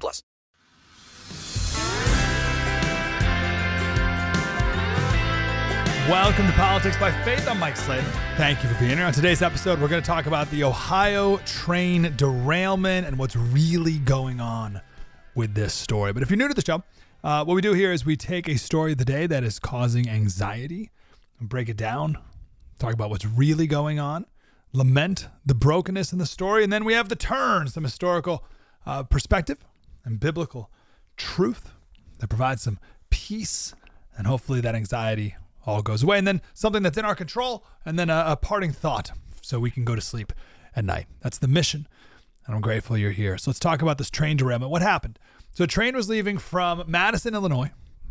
plus. Welcome to Politics by Faith. I'm Mike Slater. Thank you for being here. On today's episode, we're going to talk about the Ohio train derailment and what's really going on with this story. But if you're new to the show, uh, what we do here is we take a story of the day that is causing anxiety and break it down, talk about what's really going on, lament the brokenness in the story, and then we have the turn, some historical uh, perspective and biblical truth that provides some peace and hopefully that anxiety all goes away. And then something that's in our control, and then a, a parting thought so we can go to sleep at night. That's the mission. And I'm grateful you're here. So let's talk about this train derailment. What happened? So a train was leaving from Madison, Illinois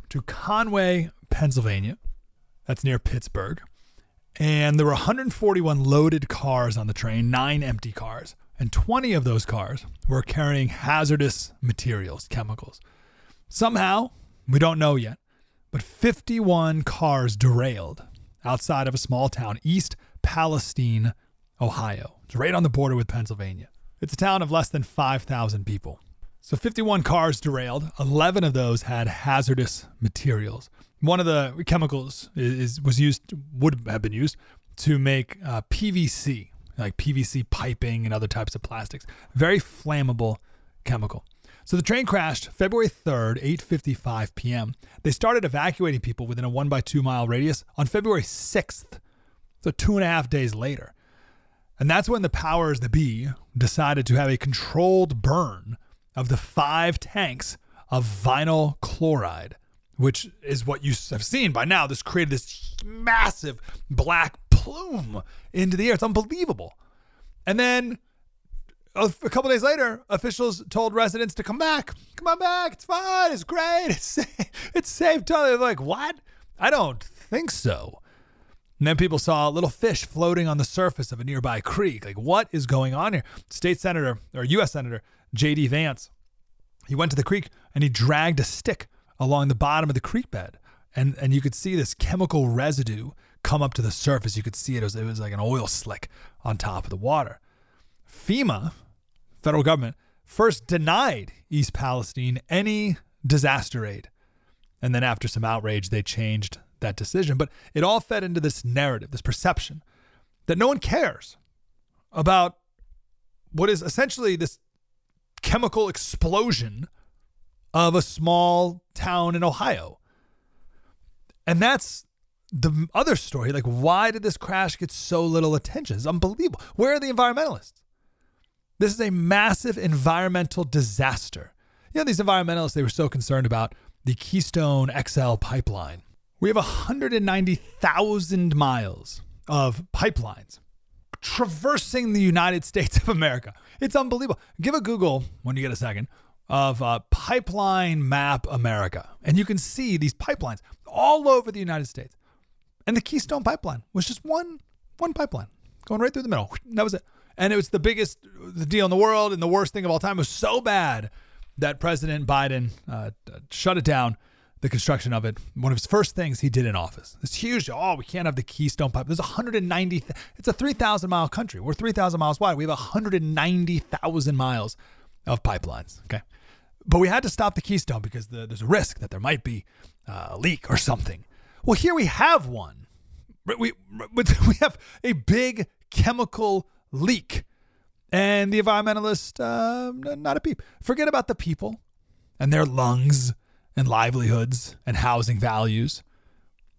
to Conway, Pennsylvania. That's near Pittsburgh. And there were 141 loaded cars on the train, nine empty cars. And 20 of those cars were carrying hazardous materials, chemicals. Somehow, we don't know yet, but 51 cars derailed outside of a small town, East Palestine, Ohio. It's right on the border with Pennsylvania. It's a town of less than 5,000 people. So 51 cars derailed. 11 of those had hazardous materials. One of the chemicals is, was used, would have been used to make uh, PVC, like PVC piping and other types of plastics. Very flammable chemical. So the train crashed February 3rd, 8:55 p.m. They started evacuating people within a one by two mile radius on February 6th, so two and a half days later. And that's when the powers that be decided to have a controlled burn of the five tanks of vinyl chloride, which is what you have seen by now. This created this massive black plume into the air. It's unbelievable. And then a, a couple days later, officials told residents to come back. Come on back. It's fine. It's great. It's safe. It's safe. They're like, what? I don't think so. And then people saw a little fish floating on the surface of a nearby creek. Like, what is going on here? State Senator or U.S. Senator J.D. Vance, he went to the creek and he dragged a stick along the bottom of the creek bed. And, and you could see this chemical residue come up to the surface. You could see it. It was, it was like an oil slick on top of the water. FEMA, federal government, first denied East Palestine any disaster aid. And then after some outrage, they changed that decision. But it all fed into this narrative, this perception that no one cares about what is essentially this chemical explosion of a small town in Ohio. And that's the other story. Like, why did this crash get so little attention? It's unbelievable. Where are the environmentalists? This is a massive environmental disaster. You know, these environmentalists, they were so concerned about the Keystone XL pipeline. We have 190,000 miles of pipelines traversing the United States of America. It's unbelievable. Give a Google when you get a second of uh, Pipeline Map America, and you can see these pipelines all over the United States. And the Keystone Pipeline was just one one pipeline going right through the middle. That was it. And it was the biggest deal in the world and the worst thing of all time. It was so bad that President Biden uh, shut it down the construction of it. One of his first things he did in office. It's huge. Oh, we can't have the Keystone Pipe. There's 190. It's a 3,000 mile country. We're 3,000 miles wide. We have 190,000 miles of pipelines. Okay, but we had to stop the Keystone because the, there's a risk that there might be uh, a leak or something. Well, here we have one. We we have a big chemical leak, and the environmentalist uh, not a peep. Forget about the people and their lungs and livelihoods and housing values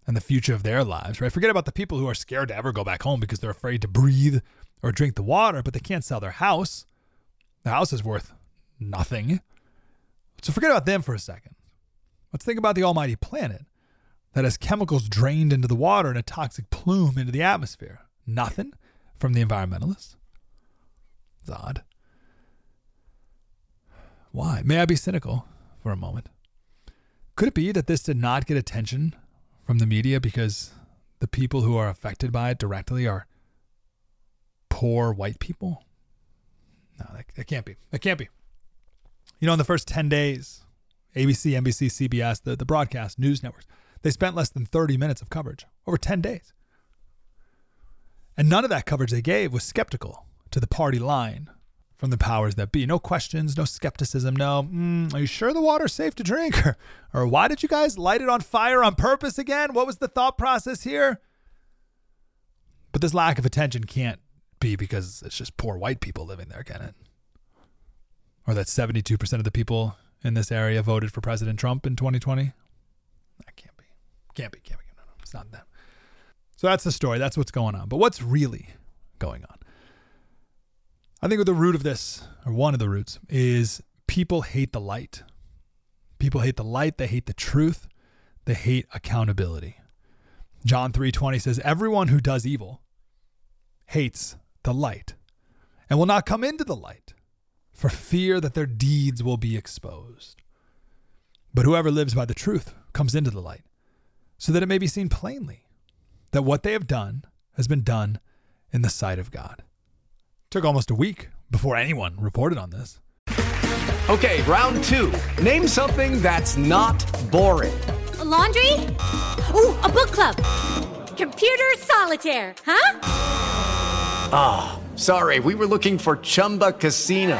and the future of their lives, right? Forget about the people who are scared to ever go back home because they're afraid to breathe or drink the water, but they can't sell their house. The house is worth nothing. So forget about them for a second. Let's think about the almighty planet that has chemicals drained into the water and a toxic plume into the atmosphere. Nothing from the environmentalists. It's odd. Why? May I be cynical for a moment? Could it be that this did not get attention from the media because the people who are affected by it directly are poor white people? No, that, can't be. That can't be. You know, in the first 10 days, ABC, NBC, CBS, the, the broadcast news networks, they spent less than 30 minutes of coverage over 10 days. And none of that coverage they gave was skeptical to the party line from the powers that be. No questions, no skepticism, no, mm, are you sure the water's safe to drink? Or, or why did you guys light it on fire on purpose again? What was the thought process here? But this lack of attention can't be because it's just poor white people living there, can it? Or that 72% of the people in this area voted for President Trump in 2020? That can't. Can't be, can't be. No, no, it's not that. So that's the story. That's what's going on. But what's really going on? I think with the root of this, or one of the roots, is people hate the light. People hate the light, they hate the truth, they hate accountability. John 3:20 says everyone who does evil hates the light and will not come into the light for fear that their deeds will be exposed. But whoever lives by the truth comes into the light so that it may be seen plainly that what they have done has been done in the sight of God. Took almost a week before anyone reported on this. Okay, round two. Name something that's not boring. A laundry? Ooh, a book club. Computer solitaire, huh? Ah, oh, sorry, we were looking for Chumba Casino.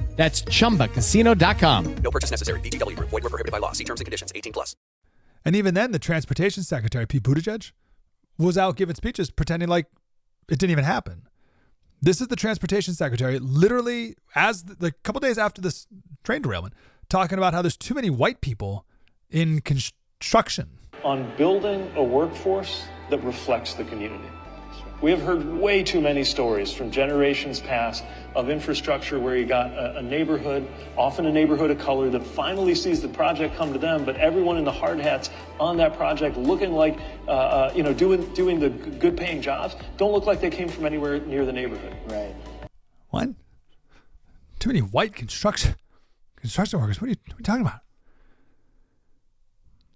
That's chumbacasino.com. No purchase necessary. VGW Group. Void were prohibited by law. See terms and conditions. 18 plus. And even then, the transportation secretary, Pete Buttigieg, was out giving speeches pretending like it didn't even happen. This is the transportation secretary, literally, as the, the couple days after this train derailment, talking about how there's too many white people in construction. On building a workforce that reflects the community. We have heard way too many stories from generations past of infrastructure where you got a, a, neighborhood, often a neighborhood of color, that finally sees the project come to them, but everyone in the hard hats on that project looking like, uh, uh, you know, doing, doing the good paying jobs, don't look like they came from anywhere near the neighborhood. Right. What? Too many white construction construction workers. What are you, what are you talking about?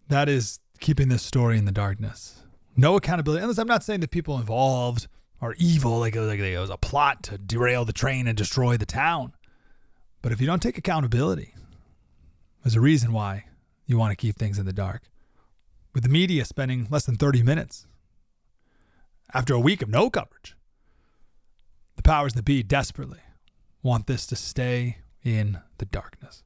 That is keeping this story in the darkness. No accountability. Unless I'm not saying the people involved are evil, like, like it was a plot to derail the train and destroy the town. But if you don't take accountability, there's a reason why you want to keep things in the dark. With the media spending less than 30 minutes after a week of no coverage, the powers that be desperately want this to stay in the darkness.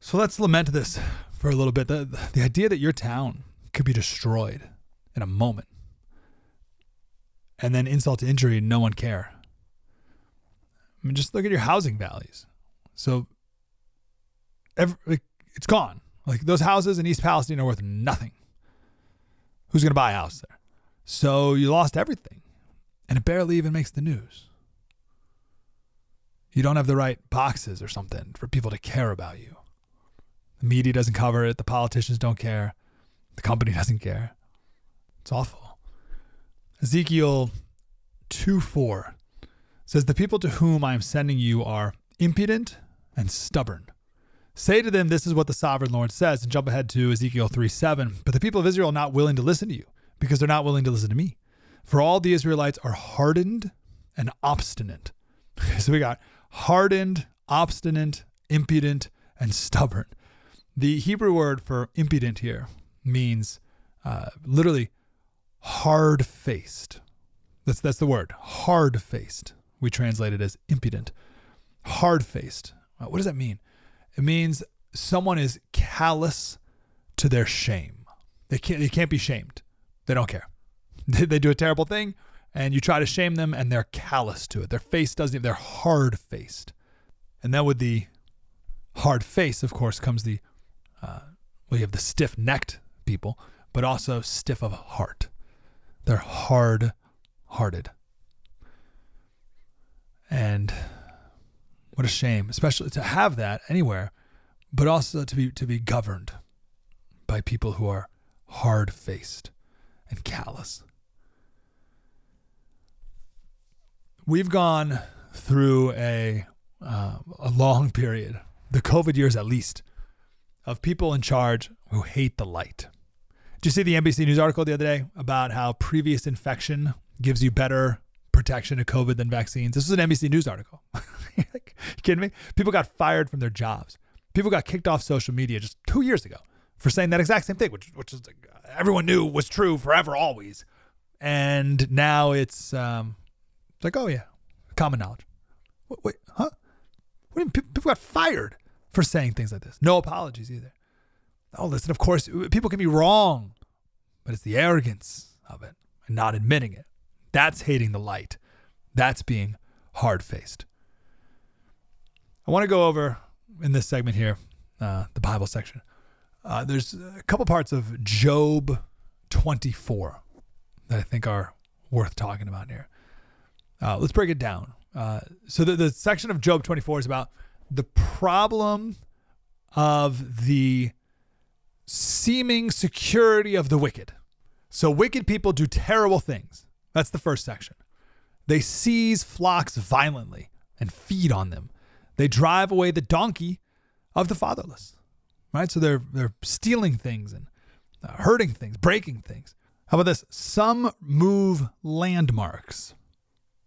So let's lament this for a little bit. The, the idea that your town could be destroyed in a moment. And then insult to injury, no one care. I mean, just look at your housing values. So, every, it's gone. Like those houses in East Palestine are worth nothing. Who's going to buy a house there? So you lost everything, and it barely even makes the news. You don't have the right boxes or something for people to care about you. The media doesn't cover it. The politicians don't care. The company doesn't care. It's awful. Ezekiel 2 4 says, The people to whom I am sending you are impudent and stubborn. Say to them, This is what the sovereign Lord says, and jump ahead to Ezekiel 3 7. But the people of Israel are not willing to listen to you because they're not willing to listen to me. For all the Israelites are hardened and obstinate. so we got hardened, obstinate, impudent, and stubborn. The Hebrew word for impudent here means uh, literally hard faced. That's, that's the word, hard faced. We translate it as impudent. Hard faced. What does that mean? It means someone is callous to their shame. They can't they can't be shamed. They don't care. They, do a terrible thing and you try to shame them and they're callous to it. Their face doesn't even they're hard faced. And then with the hard face, of course, comes the uh, well, you have the stiff necked people, but also stiff of heart. They're hard hearted. And what a shame, especially to have that anywhere, but also to be to be governed by people who are hard faced and callous. We've gone through a uh, a long period, the COVID years at least, of people in charge who hate the light. Did you see the NBC News article the other day about how previous infection gives you better protection to COVID than vaccines? This was an NBC News article. you kidding me? People got fired from their jobs. People got kicked off social media just two years ago for saying that exact same thing, which which is like, everyone knew was true forever, always. And now it's um, it's like, oh yeah, common knowledge. Wait, wait huh? What do you mean? People got fired for saying things like this. No apologies either. Oh, listen, of course, people can be wrong, but it's the arrogance of it and not admitting it. That's hating the light. That's being hard faced. I want to go over in this segment here, uh, the Bible section. Uh, there's a couple parts of Job 24 that I think are worth talking about here. Uh, let's break it down. Uh, so the, the section of Job 24 is about the problem of the seeming security of the wicked. So wicked people do terrible things. That's the first section. They seize flocks violently and feed on them. They drive away the donkey of the fatherless. Right? So they're they're stealing things and uh, hurting things, breaking things. How about this? Some move landmarks.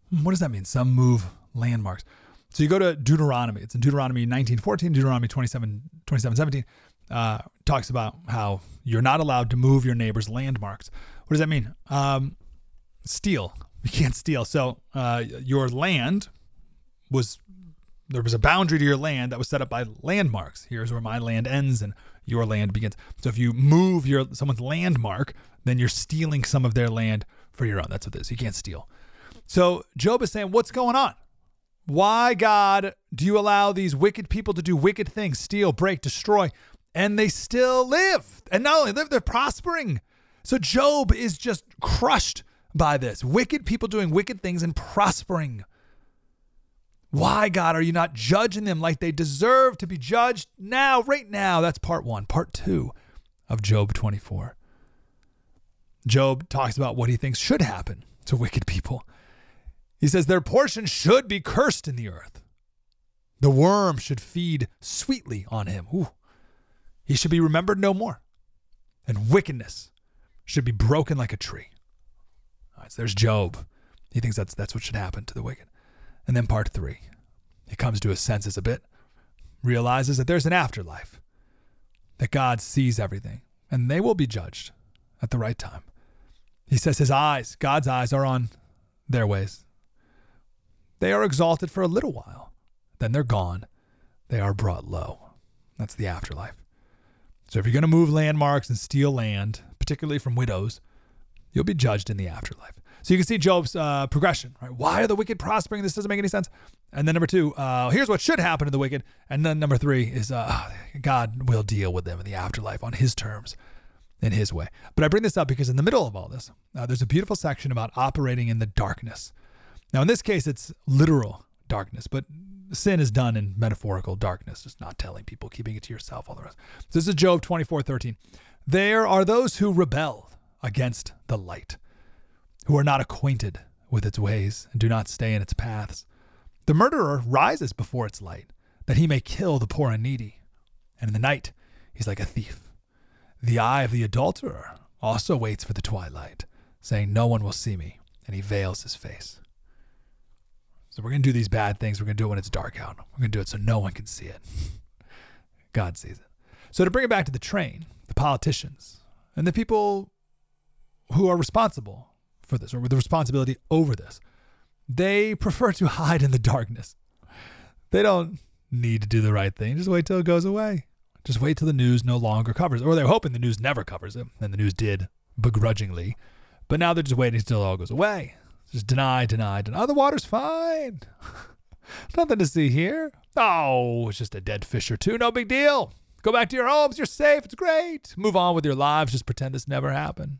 What does that mean? Some move landmarks. So you go to Deuteronomy. It's in Deuteronomy 19:14, Deuteronomy 27, 27 17. Uh, talks about how you're not allowed to move your neighbor's landmarks. What does that mean? Um, steal. You can't steal. So uh, your land was there was a boundary to your land that was set up by landmarks. Here's where my land ends and your land begins. So if you move your someone's landmark, then you're stealing some of their land for your own. That's what it is. You can't steal. So Job is saying, what's going on? Why, God, do you allow these wicked people to do wicked things, steal, break, destroy, and they still live? And not only live, they're prospering. So Job is just crushed by this. Wicked people doing wicked things and prospering. Why, God, are you not judging them like they deserve to be judged now, right now? That's part one. Part two of Job 24. Job talks about what he thinks should happen to wicked people. He says their portion should be cursed in the earth. The worm should feed sweetly on him. Ooh. He should be remembered no more. And wickedness should be broken like a tree. All right, so there's Job. He thinks that's that's what should happen to the wicked. And then part three. He comes to his senses a bit, realizes that there's an afterlife, that God sees everything, and they will be judged at the right time. He says his eyes, God's eyes, are on their ways. They are exalted for a little while, then they're gone. They are brought low. That's the afterlife. So if you're going to move landmarks and steal land, particularly from widows, you'll be judged in the afterlife. So you can see Job's uh, progression, right? Why are the wicked prospering? This doesn't make any sense. And then number two, uh, here's what should happen to the wicked. And then number three is uh, God will deal with them in the afterlife on His terms, in His way. But I bring this up because in the middle of all this, uh, there's a beautiful section about operating in the darkness. Now, in this case, it's literal darkness, but sin is done in metaphorical darkness, just not telling people, keeping it to yourself, all the rest. This is Job 24 13. There are those who rebel against the light, who are not acquainted with its ways and do not stay in its paths. The murderer rises before its light, that he may kill the poor and needy. And in the night, he's like a thief. The eye of the adulterer also waits for the twilight, saying, No one will see me, and he veils his face. So we're going to do these bad things. We're going to do it when it's dark out. We're going to do it so no one can see it. God sees it. So to bring it back to the train, the politicians and the people who are responsible for this or with the responsibility over this, they prefer to hide in the darkness. They don't need to do the right thing. Just wait till it goes away. Just wait till the news no longer covers, it. or they're hoping the news never covers it, and the news did begrudgingly. But now they're just waiting until it all goes away. Just deny, deny, deny. The water's fine. Nothing to see here. Oh, it's just a dead fish or two. No big deal. Go back to your homes. You're safe. It's great. Move on with your lives. Just pretend this never happened.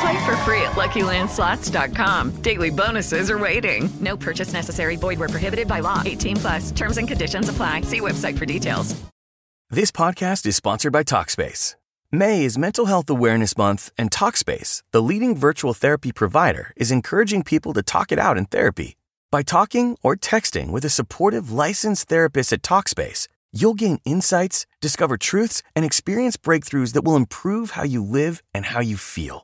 Play for free at LuckyLandSlots.com. Daily bonuses are waiting. No purchase necessary. Void where prohibited by law. 18 plus. Terms and conditions apply. See website for details. This podcast is sponsored by Talkspace. May is Mental Health Awareness Month, and Talkspace, the leading virtual therapy provider, is encouraging people to talk it out in therapy. By talking or texting with a supportive licensed therapist at Talkspace, you'll gain insights, discover truths, and experience breakthroughs that will improve how you live and how you feel.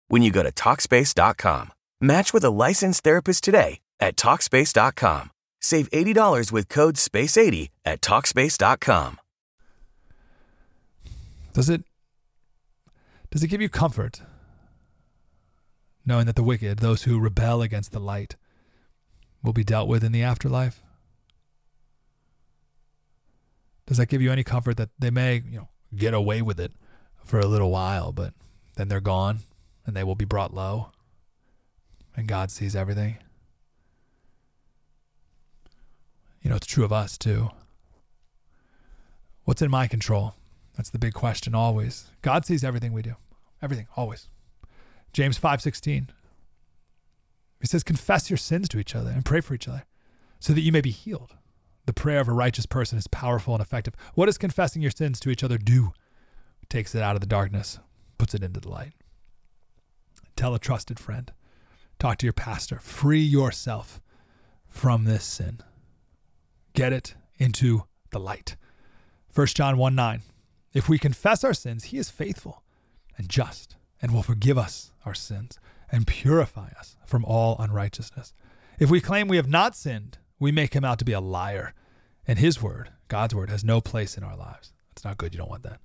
when you go to Talkspace.com. Match with a licensed therapist today at Talkspace.com. Save $80 with code SPACE80 at Talkspace.com. Does it does it give you comfort knowing that the wicked, those who rebel against the light, will be dealt with in the afterlife? Does that give you any comfort that they may, you know, get away with it for a little while, but then they're gone and they will be brought low and God sees everything? You know, it's true of us too. What's in my control? That's the big question always. God sees everything we do. Everything, always. James 5:16. He says, "Confess your sins to each other and pray for each other, so that you may be healed." The prayer of a righteous person is powerful and effective. What does confessing your sins to each other do? It takes it out of the darkness, puts it into the light. Tell a trusted friend. Talk to your pastor. Free yourself from this sin. Get it into the light. 1 John 1 9. If we confess our sins, he is faithful and just and will forgive us our sins and purify us from all unrighteousness. If we claim we have not sinned, we make him out to be a liar, and his word, God's word, has no place in our lives. That's not good. You don't want that.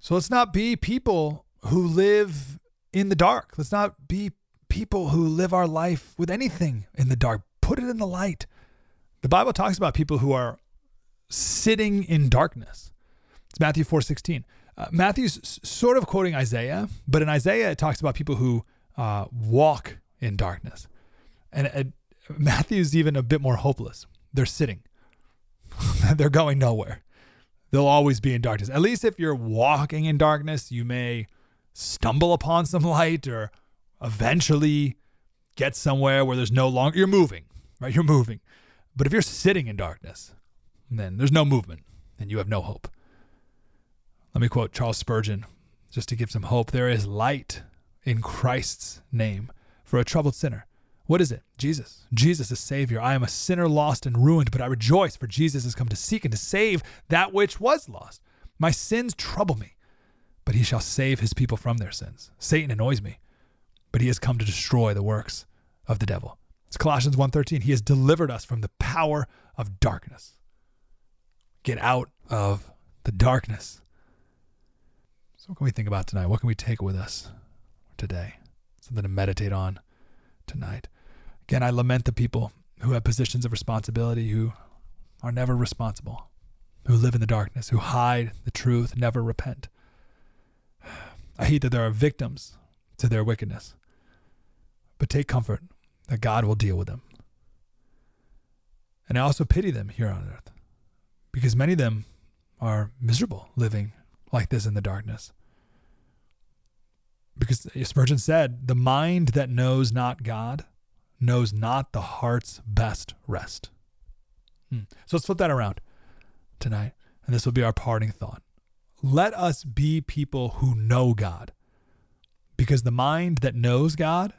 So let's not be people who live in the dark. Let's not be people who live our life with anything in the dark. Put it in the light. The Bible talks about people who are sitting in darkness. It's Matthew 4:16. Uh, Matthew's sort of quoting Isaiah, but in Isaiah it talks about people who uh, walk in darkness. And uh, Matthew's even a bit more hopeless. They're sitting. They're going nowhere. They'll always be in darkness. At least if you're walking in darkness, you may stumble upon some light or eventually get somewhere where there's no longer you're moving, right? You're moving. But if you're sitting in darkness, then there's no movement and you have no hope. Let me quote Charles Spurgeon just to give some hope. There is light in Christ's name for a troubled sinner. What is it? Jesus. Jesus is Savior. I am a sinner lost and ruined, but I rejoice, for Jesus has come to seek and to save that which was lost. My sins trouble me, but he shall save his people from their sins. Satan annoys me, but he has come to destroy the works of the devil. It's Colossians 1:13. He has delivered us from the power of darkness. Get out of the darkness. So what can we think about tonight? What can we take with us today? Something to meditate on tonight. Again, I lament the people who have positions of responsibility who are never responsible, who live in the darkness, who hide the truth, never repent. I hate that there are victims to their wickedness, but take comfort that God will deal with them. And I also pity them here on earth because many of them are miserable living like this in the darkness. Because Spurgeon said, the mind that knows not God knows not the heart's best rest. Hmm. So let's flip that around tonight. And this will be our parting thought. Let us be people who know God. Because the mind that knows God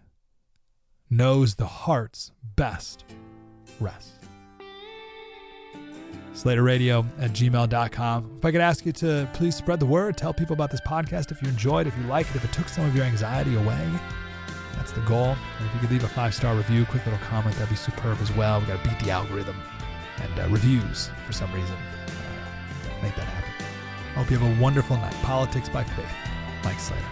knows the heart's best rest. Slater Radio at gmail.com. If I could ask you to please spread the word, tell people about this podcast if you enjoyed, if you liked it, if it took some of your anxiety away. That's the goal. And if you could leave a five star review, quick little comment, that'd be superb as well. We got to beat the algorithm and uh, reviews for some reason. Uh, make that happen. I hope you have a wonderful night. Politics by Faith. Mike Slater.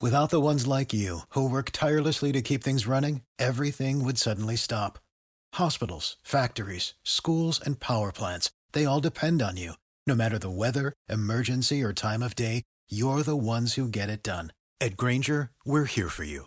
Without the ones like you, who work tirelessly to keep things running, everything would suddenly stop. Hospitals, factories, schools, and power plants, they all depend on you. No matter the weather, emergency, or time of day, you're the ones who get it done. At Grainger, we're here for you